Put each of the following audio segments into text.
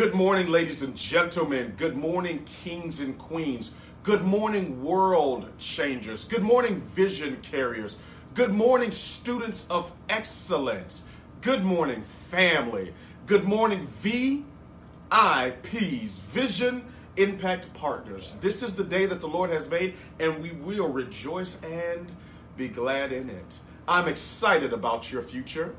Good morning, ladies and gentlemen. Good morning, kings and queens. Good morning, world changers. Good morning, vision carriers. Good morning, students of excellence. Good morning, family. Good morning, VIPs, Vision Impact Partners. This is the day that the Lord has made, and we will rejoice and be glad in it. I'm excited about your future.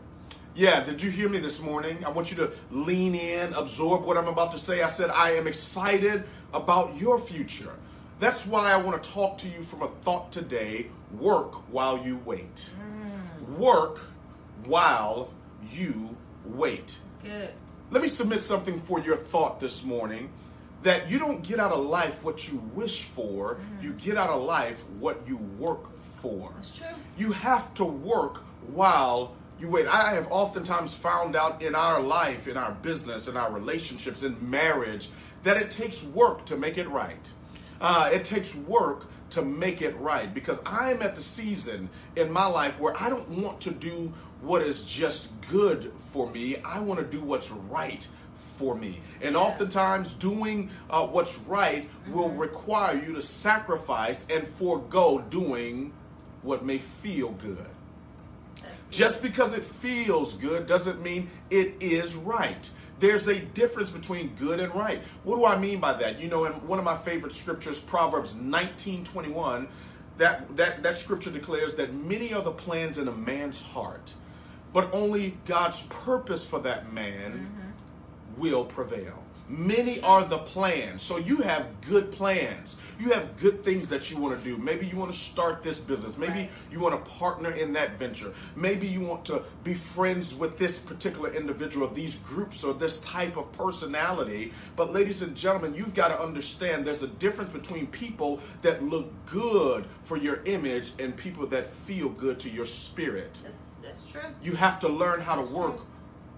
Yeah, did you hear me this morning? I want you to lean in, absorb what I'm about to say. I said, I am excited about your future. That's why I want to talk to you from a thought today work while you wait. Mm. Work while you wait. good. Let me submit something for your thought this morning that you don't get out of life what you wish for, mm. you get out of life what you work for. That's true. You have to work while you wait. I have oftentimes found out in our life, in our business, in our relationships, in marriage, that it takes work to make it right. Uh, it takes work to make it right because I'm at the season in my life where I don't want to do what is just good for me. I want to do what's right for me. And oftentimes, doing uh, what's right mm-hmm. will require you to sacrifice and forego doing what may feel good. Just because it feels good doesn't mean it is right. There's a difference between good and right. What do I mean by that? You know, in one of my favorite scriptures, Proverbs 19:21, that that that scripture declares that many are the plans in a man's heart, but only God's purpose for that man mm-hmm. will prevail. Many are the plans. So you have good plans. You have good things that you want to do. Maybe you want to start this business. Maybe right. you want to partner in that venture. Maybe you want to be friends with this particular individual, these groups, or this type of personality. But, ladies and gentlemen, you've got to understand there's a difference between people that look good for your image and people that feel good to your spirit. That's, that's true. You have to learn how that's to work true.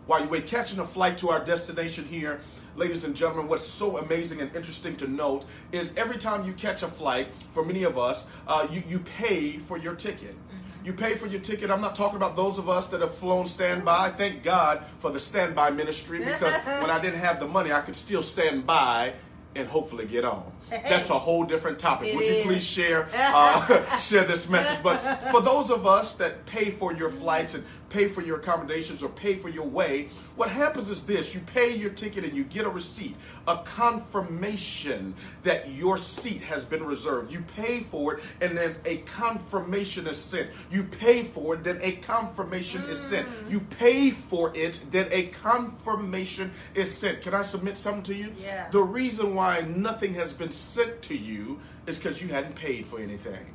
while you wait. Catching a flight to our destination here ladies and gentlemen, what's so amazing and interesting to note is every time you catch a flight, for many of us, uh, you, you pay for your ticket. Mm-hmm. You pay for your ticket. I'm not talking about those of us that have flown standby. Thank God for the standby ministry because when I didn't have the money, I could still stand by and hopefully get on. That's a whole different topic. It Would you please share uh, share this message? But for those of us that pay for your flights and pay for your accommodations or pay for your way, what happens is this: you pay your ticket and you get a receipt, a confirmation that your seat has been reserved. You pay for it, and then a confirmation is sent. You pay for it, then a confirmation mm. is sent. Mm. You pay for it, then a confirmation is sent. Can I submit something to you? Yeah. The reason why nothing has been sent to you is because you hadn't paid for anything.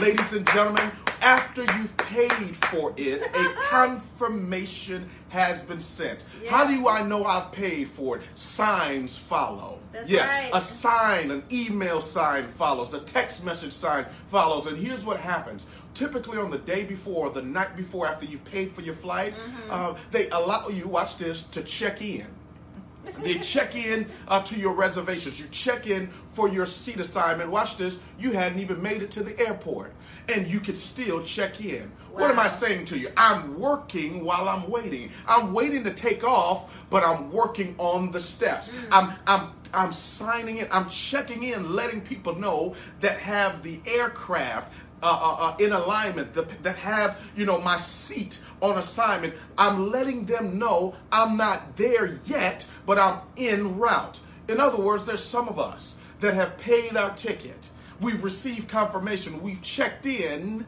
Ladies and gentlemen, after you've paid for it, a confirmation has been sent. Yes. How do I know I've paid for it? Signs follow. That's yeah, right. a sign, an email sign follows, a text message sign follows. And here's what happens. Typically on the day before or the night before after you've paid for your flight, mm-hmm. uh, they allow you, watch this, to check in. They check in uh, to your reservations. You check in for your seat assignment. Watch this. You hadn't even made it to the airport, and you could still check in. Wow. What am I saying to you? I'm working while I'm waiting. I'm waiting to take off, but I'm working on the steps. Mm. I'm I'm I'm signing in. I'm checking in, letting people know that have the aircraft uh, uh, uh, in alignment, that, that have, you know, my seat on assignment, I'm letting them know I'm not there yet, but I'm en route. In other words, there's some of us that have paid our ticket. We've received confirmation. We've checked in,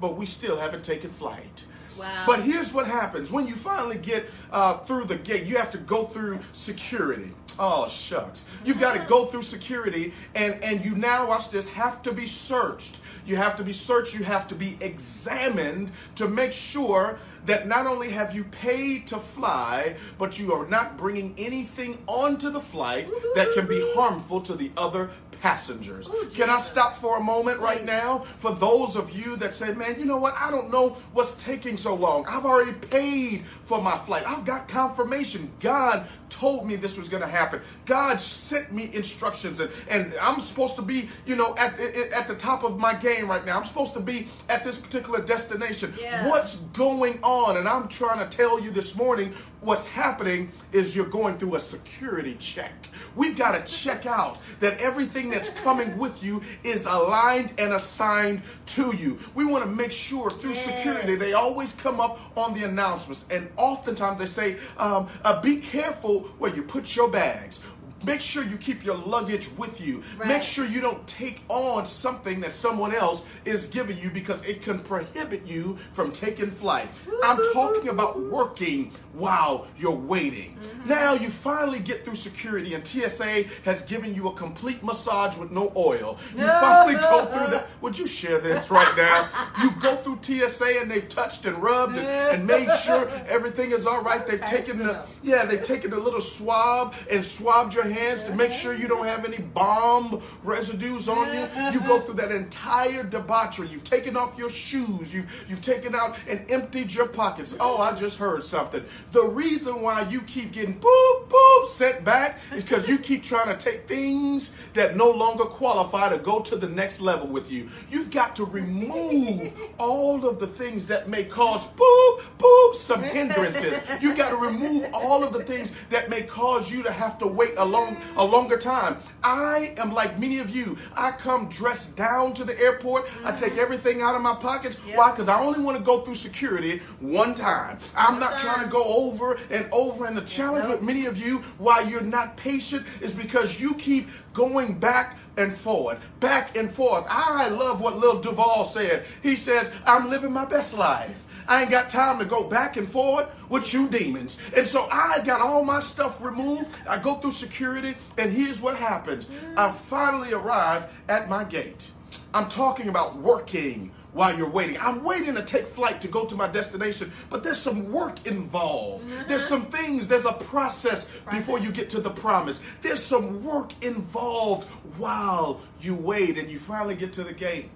but we still haven't taken flight. Wow. But here's what happens when you finally get uh, through the gate. You have to go through security. Oh shucks, you've got to go through security, and and you now watch this have to be searched. You have to be searched. You have to be examined to make sure that not only have you paid to fly, but you are not bringing anything onto the flight that can be harmful to the other passengers. Ooh, Can I stop for a moment right now for those of you that say, man, you know what? I don't know what's taking so long. I've already paid for my flight. I've got confirmation. God told me this was going to happen. God sent me instructions, and, and I'm supposed to be, you know, at, at the top of my game right now. I'm supposed to be at this particular destination. Yeah. What's going on? And I'm trying to tell you this morning what's happening is you're going through a security check. We've got to check out that everything that's coming with you is aligned and assigned to you. We want to make sure through security, they always come up on the announcements. And oftentimes they say, um, uh, be careful where you put your bags. Make sure you keep your luggage with you. Right. Make sure you don't take on something that someone else is giving you because it can prohibit you from taking flight. I'm talking about working while you're waiting. Mm-hmm. Now you finally get through security and TSA has given you a complete massage with no oil. You finally go through that. Would you share this right now? You go through TSA and they've touched and rubbed and, and made sure everything is all right. They've taken the yeah, they've taken the little swab and swabbed your hands to make sure you don't have any bomb residues on you. You go through that entire debauchery. You've taken off your shoes. You've you've taken out and emptied your pockets. Oh, I just heard something. The reason why you keep getting boop boop sent back is because you keep trying to take things that no longer qualify to go to the next level with you. You've got to remove all of the things that may cause boop boop some hindrances. You've got to remove all of the things that may cause you to have to wait a long a longer time. I am like many of you. I come dressed down to the airport. I mm-hmm. take everything out of my pockets. Yep. Why? Because I only want to go through security one time. I'm One not trying to go over and over. And the challenge Nope. with many of you why you're not patient is because you keep going back and forward, back and forth. I love what Lil Duval said. He says, I'm living my best life. I ain't got time to go back and forward with you demons. And so I got all my stuff removed. I go through security, and here's what happens. I finally arrive at my gate. I'm talking about working while you're waiting. I'm waiting to take flight to go to my destination, but there's some work involved. Mm-hmm. There's some things, there's a process before you get to the promise. There's some work involved while you wait and you finally get to the gate.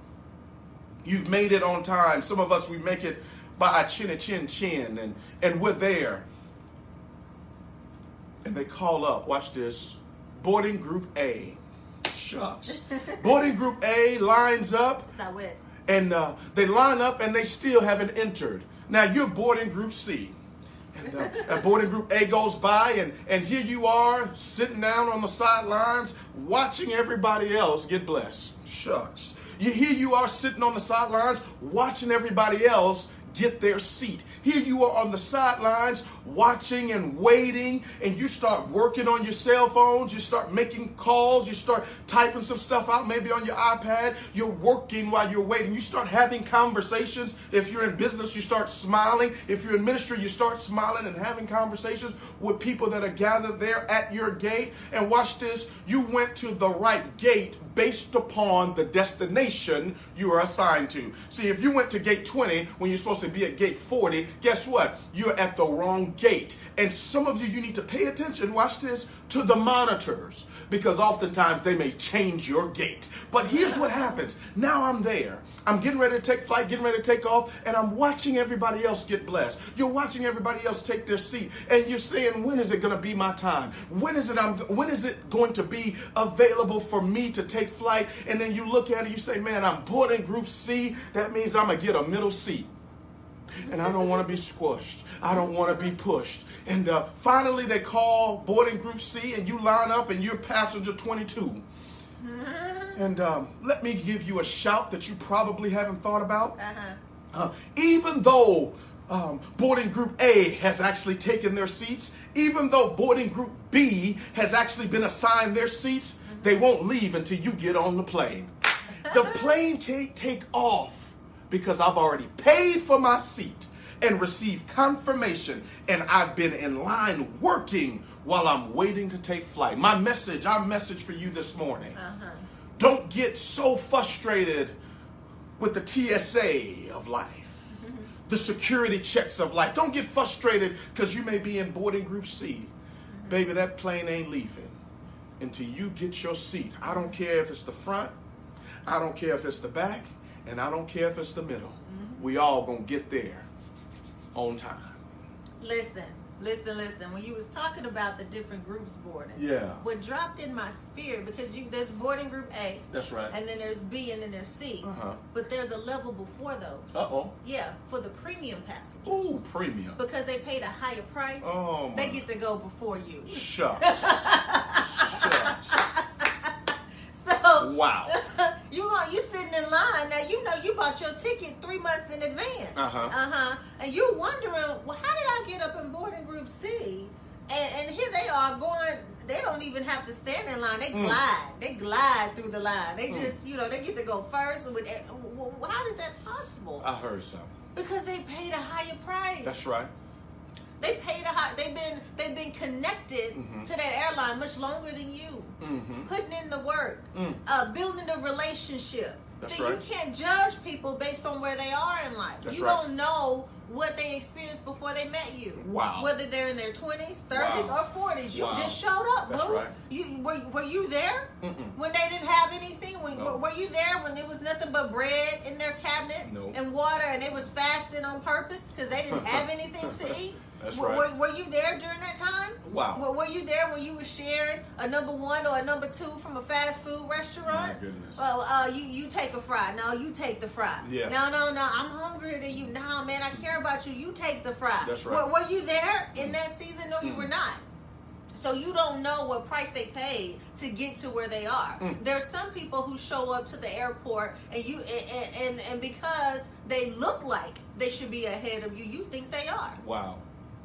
You've made it on time. Some of us, we make it by a chin a chin chin, and, and we're there. And they call up, watch this, boarding group A. Shucks. boarding group A lines up, It's not West. and uh, they line up and they still haven't entered. Now you're boarding group C. And, uh, and boarding group A goes by, and, and here you are sitting down on the sidelines watching everybody else get blessed. Shucks. You, here you are sitting on the sidelines watching everybody else get their seat. Here you are on the sidelines watching and waiting, and you start working on your cell phones, you start making calls, you start typing some stuff out maybe on your iPad. You're working while you're waiting. You start having conversations. If you're in business, you start smiling. If you're in ministry, you start smiling and having conversations with people that are gathered there at your gate. And watch this you went to the right gate based upon the destination you are assigned to. See, if you went to gate 20 when you're supposed to be at gate 40, guess what? You're at the wrong gate. And some of you, you need to pay attention, watch this, to the monitors because oftentimes they may change your gate. But here's what happens. Now I'm there. I'm getting ready to take flight, getting ready to take off, and I'm watching everybody else get blessed. You're watching everybody else take their seat, and you're saying, "When is it going to be my time? When is it? I'm. When is it going to be available for me to take flight?" And then you look at it, you say, "Man, I'm boarding Group C. That means I'm gonna get a middle seat." And I don't want to be squished. I don't want to be pushed. And uh, finally, they call boarding group C, and you line up, and you're passenger 22. And um, let me give you a shout that you probably haven't thought about. Uh-huh. Uh, even though um, boarding group A has actually taken their seats, even though boarding group B has actually been assigned their seats, they won't leave until you get on the plane. The plane can't take off because I've already paid for my seat and received confirmation, and I've been in line working while I'm waiting to take flight. My message, our message for you this morning. Uh-huh. Don't get so frustrated with the TSA of life, the security checks of life. Don't get frustrated because you may be in boarding group C. Baby, that plane ain't leaving. until you get your seat. I don't care if it's the front, I don't care if it's the back, and I don't care if it's the middle. Mm-hmm. We all gonna get there on time. Listen, listen, listen. When you was talking about the different groups boarding, yeah, what dropped in my spirit because you there's boarding group A. That's right. And then there's B and then there's C. Uh-huh. But there's a level before those. Uh oh. Yeah, for the premium passengers. Oh, premium. Because they paid a higher price. Oh. My. They get to go before you. Shucks. Shucks. So wow. You are you sitting in line now. You know you bought your ticket three months in advance. Uh huh. Uh huh. And you wondering, well, how did I get up in boarding group C? And, and here they are going. They don't even have to stand in line. They mm. glide. They glide through the line. They mm. just, you know, they get to go first. With how is that possible? I heard something. Because they paid a higher price. That's right. They paid a high. They've been they've been connected mm-hmm. to that airline much longer than you. Mm-hmm. Putting in the work, mm. uh, building the relationship. That's See, right. you can't judge people based on where they are in life. That's you right. don't know what they experienced before they met you. Wow. Whether they're in their 20s, 30s, wow. or 40s. You wow. just showed up, That's boo. Right. You were, were you there Mm-mm. when they didn't have anything? When, no. Were you there when there was nothing but bread in their cabinet no. and water, and they was fasting on purpose because they didn't have anything to eat? That's were, right. Were, were, you there during that time? Wow. Were, were, you there when you were sharing a number one or a number two from a fast food restaurant? My goodness. Well, uh, you you take a fry. No, you take the fry. Yeah. No, no, no. I'm hungrier than you. No, man, I care about you. You take the fry. That's right. Were, were you there in that season? No, you mm. were not. So you don't know what price they paid to get to where they are. Mm. There's some people who show up to the airport and you and, and and because they look like they should be ahead of you, you think they are. Wow.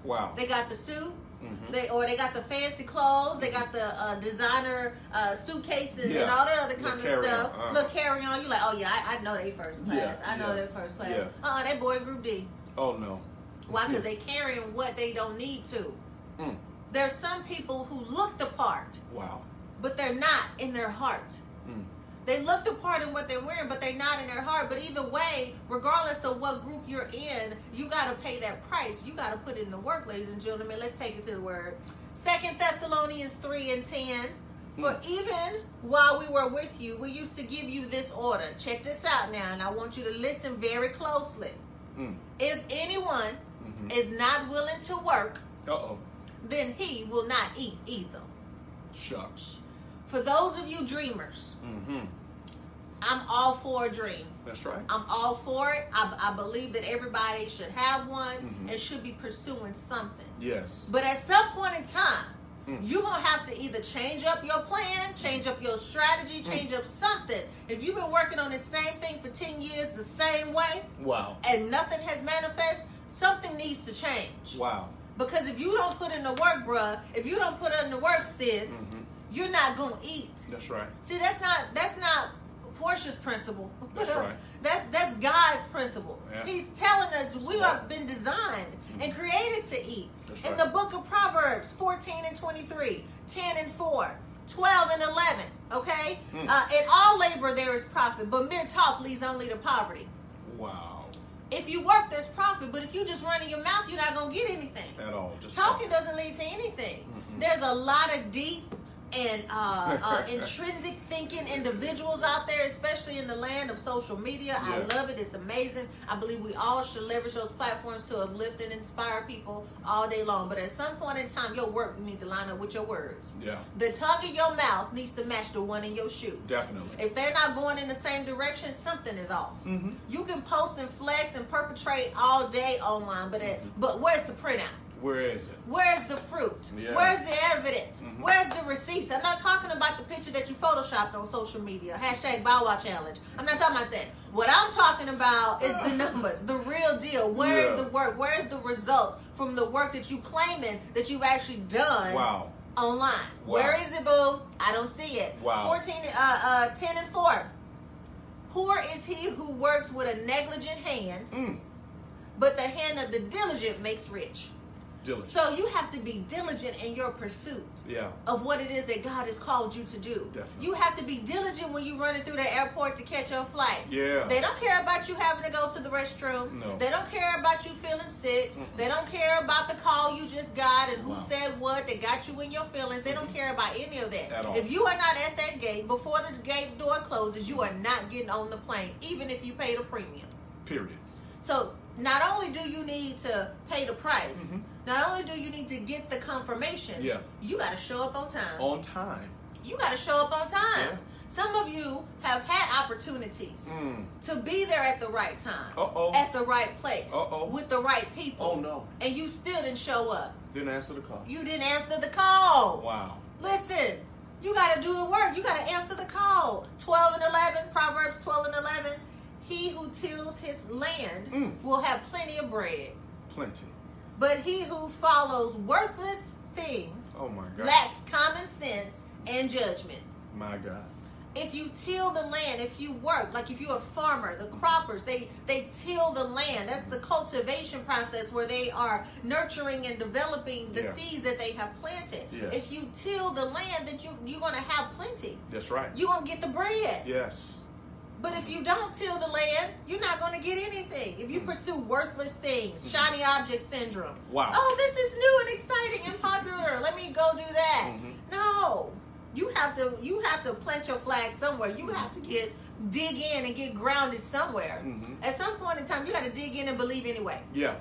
Wow. They got the suit. Mm-hmm. They or they got the fancy clothes. They got the uh, designer uh, suitcases yeah. and all that other kind Look of stuff. Uh-huh. Look carry on. You like, oh yeah, I, I know they first class. Yeah. I know yeah. they first class. Yeah. Uh, they boy group D. Oh no. Why? Because they carrying what they don't need to. Mm. There's some people who look the part. Wow. But they're not in their heart. Mm. They look the part in what they're wearing, but they're not in their heart. But either way, regardless of what group you're in, you got to pay that price. You got to put in the work, ladies and gentlemen. Let's take it to the word. Second Thessalonians 3 and 10. For even while we were with you, we used to give you this order. Check this out now, and I want you to listen very closely. Mm. If anyone mm-hmm. is not willing to work, uh-oh, then he will not eat either. Shucks. For those of you dreamers, mm-hmm. I'm all for a dream. That's right. I'm all for it. I, I believe that everybody should have one mm-hmm. and should be pursuing something. Yes. But at some point in time, mm. you're going to have to either change up your plan, change up your strategy, Mm. change up something. If you've been working on the same thing for 10 years the same way Wow. and nothing has manifested, something needs to change. Wow. Because if you don't put in the work, bruh, if you don't put in the work, sis, mm-hmm. You're not going to eat. That's right. See, that's not that's not Portia's principle. That's right. that's that's God's principle. Yeah. He's telling us we Smart. have been designed Mm-hmm. and created to eat. That's In right. the book of Proverbs 14 and 23, 10 and 4, 12 and 11, okay? Mm. Uh, in all labor there is profit, but mere talk leads only to poverty. Wow. If you work, there's profit, but if you just run in your mouth, you're not going to get anything. At all. Talking doesn't lead to anything. Mhm. There's a lot of deep and uh, uh, intrinsic thinking individuals out there, especially in the land of social media. Yeah. I love it. It's amazing. I believe we all should leverage those platforms to uplift and inspire people all day long. But at some point in time, your work needs to line up with your words. Yeah. The tongue in your mouth needs to match the one in your shoe. Definitely. If they're not going in the same direction, something is off. Mm-hmm. You can post and flex and perpetrate all day online, but it, but where's the printout? Where is it? Where's the fruit? Yeah. Where's the evidence? Mhm. Where's the receipts? I'm not talking about the picture that you photoshopped on social media. Hashtag Bow Wow Challenge. I'm not talking about that. What I'm talking about is the numbers, the real deal. Where is Yeah. the work? Where is the results from the work that you claiming that you've actually done Wow. online? Wow. Where is it, boo? I don't see it. Wow. 14, uh, uh, 10 and 4. Poor is he who works with a negligent hand, Mm. but the hand of the diligent makes rich. Diligent. So you have to be diligent in your pursuit yeah. of what it is that God has called you to do. Definitely. You have to be diligent when you're running through the airport to catch your flight. Yeah. They don't care about you having to go to the restroom. No. They don't care about you feeling sick. Mm-mm. They don't care about the call you just got and who Wow. said what. They got you in your feelings. They don't care about any of that. At all. If you are not at that gate before the gate door closes, you are not getting on the plane, even if you paid a premium. Period. So not only do you need to pay the price, Mhm. Not only do you need to get the confirmation, Yeah. you got to show up on time. On time. You got to show up on time. Yeah. Some of you have had opportunities Mm. to be there at the right time, Uh oh. at the right place, Uh-oh. with the right people, Oh no. and you still didn't show up. Didn't answer the call. You didn't answer the call. Wow. Listen, you got to do the work. You got to answer the call. 12 and 11, Proverbs 12 and 11. He who tills his land Mm. will have plenty of bread, Plenty. But he who follows worthless things Oh my God. lacks common sense and judgment. My God. If you till the land, if you work, like if you're a farmer, the croppers, they they till the land. That's the cultivation process where they are nurturing and developing the Yeah. seeds that they have planted. Yes. If you till the land, then you you're gonna have plenty. That's right. You're gonna get the bread. Yes. But if you don't till the land, you're not gonna get anything. If you Mm. pursue worthless things, Mhm. shiny object syndrome. Wow. Oh, this is new and exciting and popular. Let me go do that. Mhm. No. You have to you have to plant your flag somewhere. You have to get dig in and get grounded somewhere. Mhm. At some point in time you gotta dig in and believe anyway. Yeah.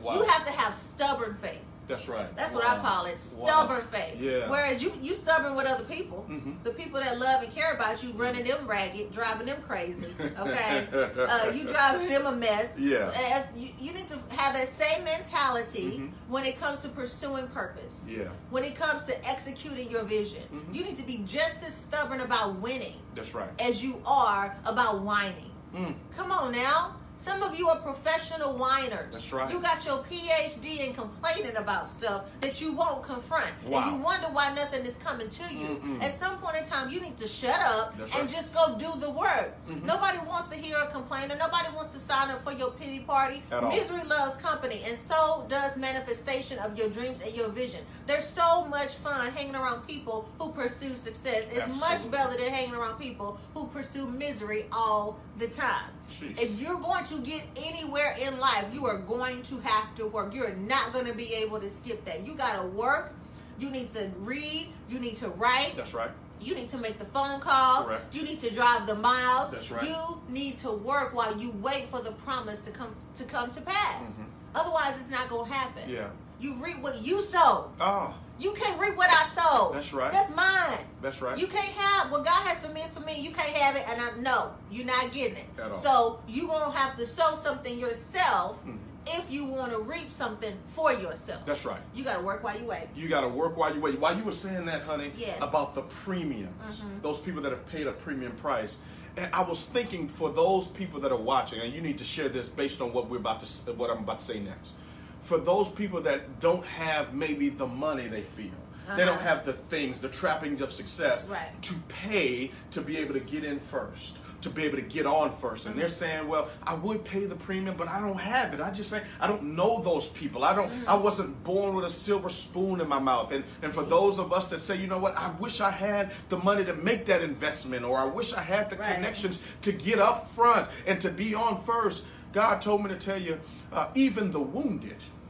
Wow. You have to have stubborn faith. That's right. That's what I call it. Wow. Stubborn faith. Yeah. Whereas you you stubborn with other people. Mhm. The people that love and care about you running them ragged, driving them crazy. Okay. uh, you driving them a mess. Yeah. As you, you need to have that same mentality Mhm. when it comes to pursuing purpose. Yeah. When it comes to executing your vision, Mhm. you need to be just as stubborn about winning That's right. as you are about whining. Mm. Come on now. Some of you are professional whiners. That's right. You got your PhD in complaining about stuff that you won't confront. Wow. And you wonder why nothing is coming to you. Mm-mm. At some point in time, you need to shut up That's and right. just go do the work. Mhm. Nobody wants to hear a complainer. Nobody wants to sign up for your pity party. At all. Misery loves company, and so does manifestation of your dreams and your vision. There's so much fun hanging around people who pursue success. It's much better than hanging around people who pursue misery all the time. Sheesh. If you're going to get anywhere in life, you are going to have to work. You're not going to be able to skip that. You got to work. You need to read. You need to write. That's right. You need to make the phone calls. Correct. You need to drive the miles. That's right. You need to work while you wait for the promise to come to come to pass. Mhm. Otherwise, it's not going to happen. Yeah. You reap what you sow. Ah, You can't reap what I sow. That's right. That's mine. that's right. You can't have what God has for me is for me. You can't have it, and I no, you're not getting it. At all. So you gonna have to sow something yourself Mhm. if you want to reap something for yourself. That's right. You gotta work while you wait. You got to work while you wait. While you were saying that, honey, Yes. about the premiums, Mhm. those people that have paid a premium price. And I was thinking for those people that are watching, and you need to share this based on what we're about to, what I'm about to say next. For those people that don't have maybe the money they feel, they don't Uh-huh. have the things, the trappings of success Right. to pay to be able to get in first, to be able to get on 1st And they're Mm-hmm. saying, well, I would pay the premium, but I don't have it. I just say I don't know those people. I don't. Mhm. I wasn't born with a silver spoon in my mouth. And and for those of us that say, you know what, I wish I had the money to make that investment, or I wish I had the Right. connections to get up front and to be on first. God told me to tell you, uh, even the wounded.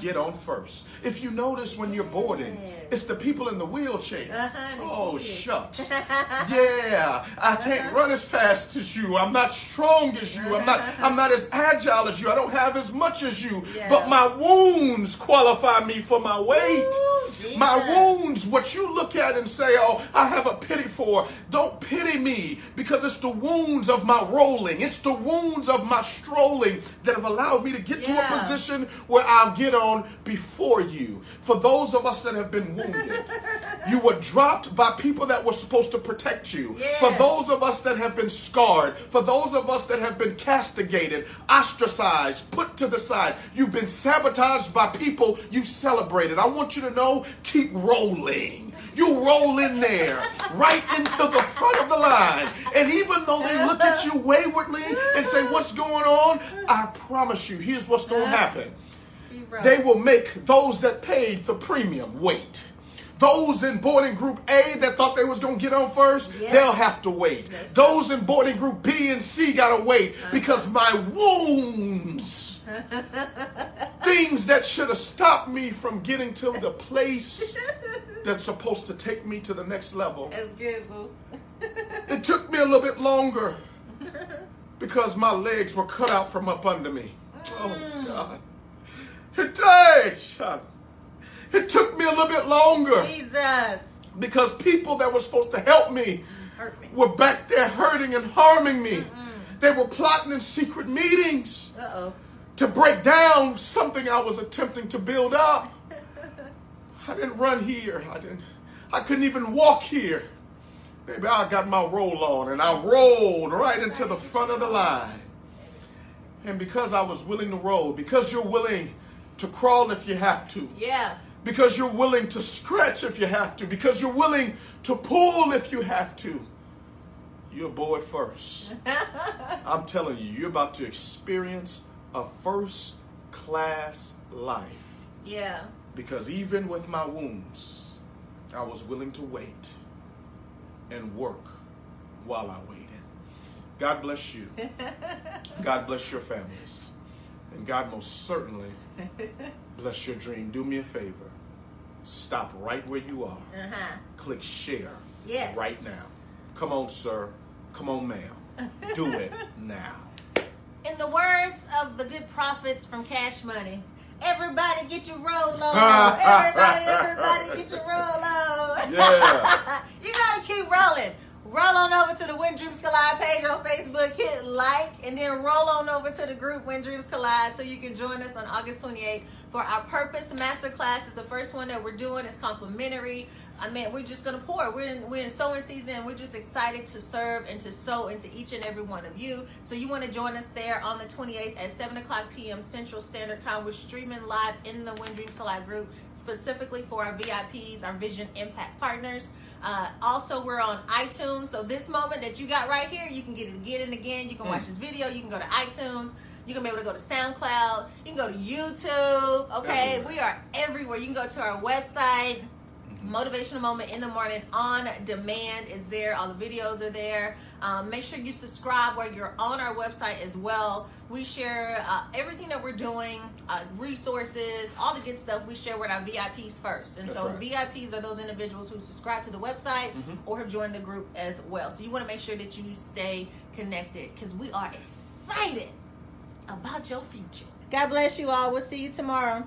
get on first. If you notice when you're boarding, it's the people in the wheelchair. Uh-huh, oh shucks. Yeah, I can't Uh-huh. run as fast as you. I'm not strong as you. I'm not I'm not as agile as you. I don't have as much as you. Yeah. But my wounds qualify me for my weight. Ooh, My wounds, what you look at and say, oh, I have a pity for, don't pity me because it's the wounds of my rolling. It's the wounds of my strolling that have allowed me to get to a position where I'll get on before you. For those of us that have been wounded, you were dropped by people that were supposed to protect you. Yeah. For those of us that have been scarred, for those of us that have been castigated, ostracized, put to the side, you've been sabotaged by people you celebrated. I want you to know, keep rolling. You roll in there, right into the front of the line. And even though they look at you waywardly and say, What's going on? I promise you, here's what's going to happen. They will make those that paid the premium wait. Those in boarding group A that thought they was gonna get on first, Yeah. they'll have to wait. That's Those in boarding group B and C gotta wait Uh-huh. because my wounds, things that should have stopped me from getting to the place that's supposed to take me to the next level. That's good, boo. It took me a little bit longer because my legs were cut out from up under me. Oh Mm. God. It. It took me a little bit longer Jesus. because people that were supposed to help me me. were back there hurting and harming me. Mm-mm. They were plotting in secret meetings Uh-oh. to break down something I was attempting to build up. I didn't run here. I didn't. I couldn't even walk here. Baby, I got my roll on and I rolled right into the front of the line. And because I was willing to roll, because you're willing to crawl if you have to, yeah. because you're willing to scratch if you have to, because you're willing to pull if you have to, you're aboard first. I'm telling you, you're about to experience a first class life. yeah. Because even with my wounds, I was willing to wait and work while I waited. God bless you. God bless your families. And God most certainly bless your dream. Do me a favor. Stop right where you are. uh-huh. Click share Yes. right now. Come on, sir. Come on, ma'am. Do it now. In the words of the good prophets from Cash Money, everybody get your roll on. everybody, everybody get your roll on. Yeah. you gotta keep rolling. Roll on over to the When Dreams Collide page on Facebook, hit like, and then roll on over to the group When Dreams Collide so you can join us on August 28th for our Purpose Masterclass. It's the first one that we're doing. It's complimentary. I mean, we're just gonna pour. We're in we're in sowing season. We're just excited to serve and to sow into each and every one of you. So you want to join us there on the 28th at 7 o'clock p.m. Central Standard Time. We're streaming live in the When Dreams Collide group specifically for our VIPs, our Vision Impact partners. Uh, also, we're on iTunes. So this moment that you got right here, you can get it again and again. You can watch Mm. this video. You can go to iTunes. You can be able to go to SoundCloud. You can go to YouTube. Okay, we are everywhere. You can go to our website. Motivational Moment in the Morning on demand is there. All the videos are there. Um, make sure you subscribe where you're on our website as well. We share uh, everything that we're doing, uh, resources, all the good stuff we share with our VIPs first. And That's so right. VIPs are those individuals who subscribe to the website Mhm. or have joined the group as well. So you want to make sure that you stay connected because we are excited about your future. God bless you all. We'll see you tomorrow.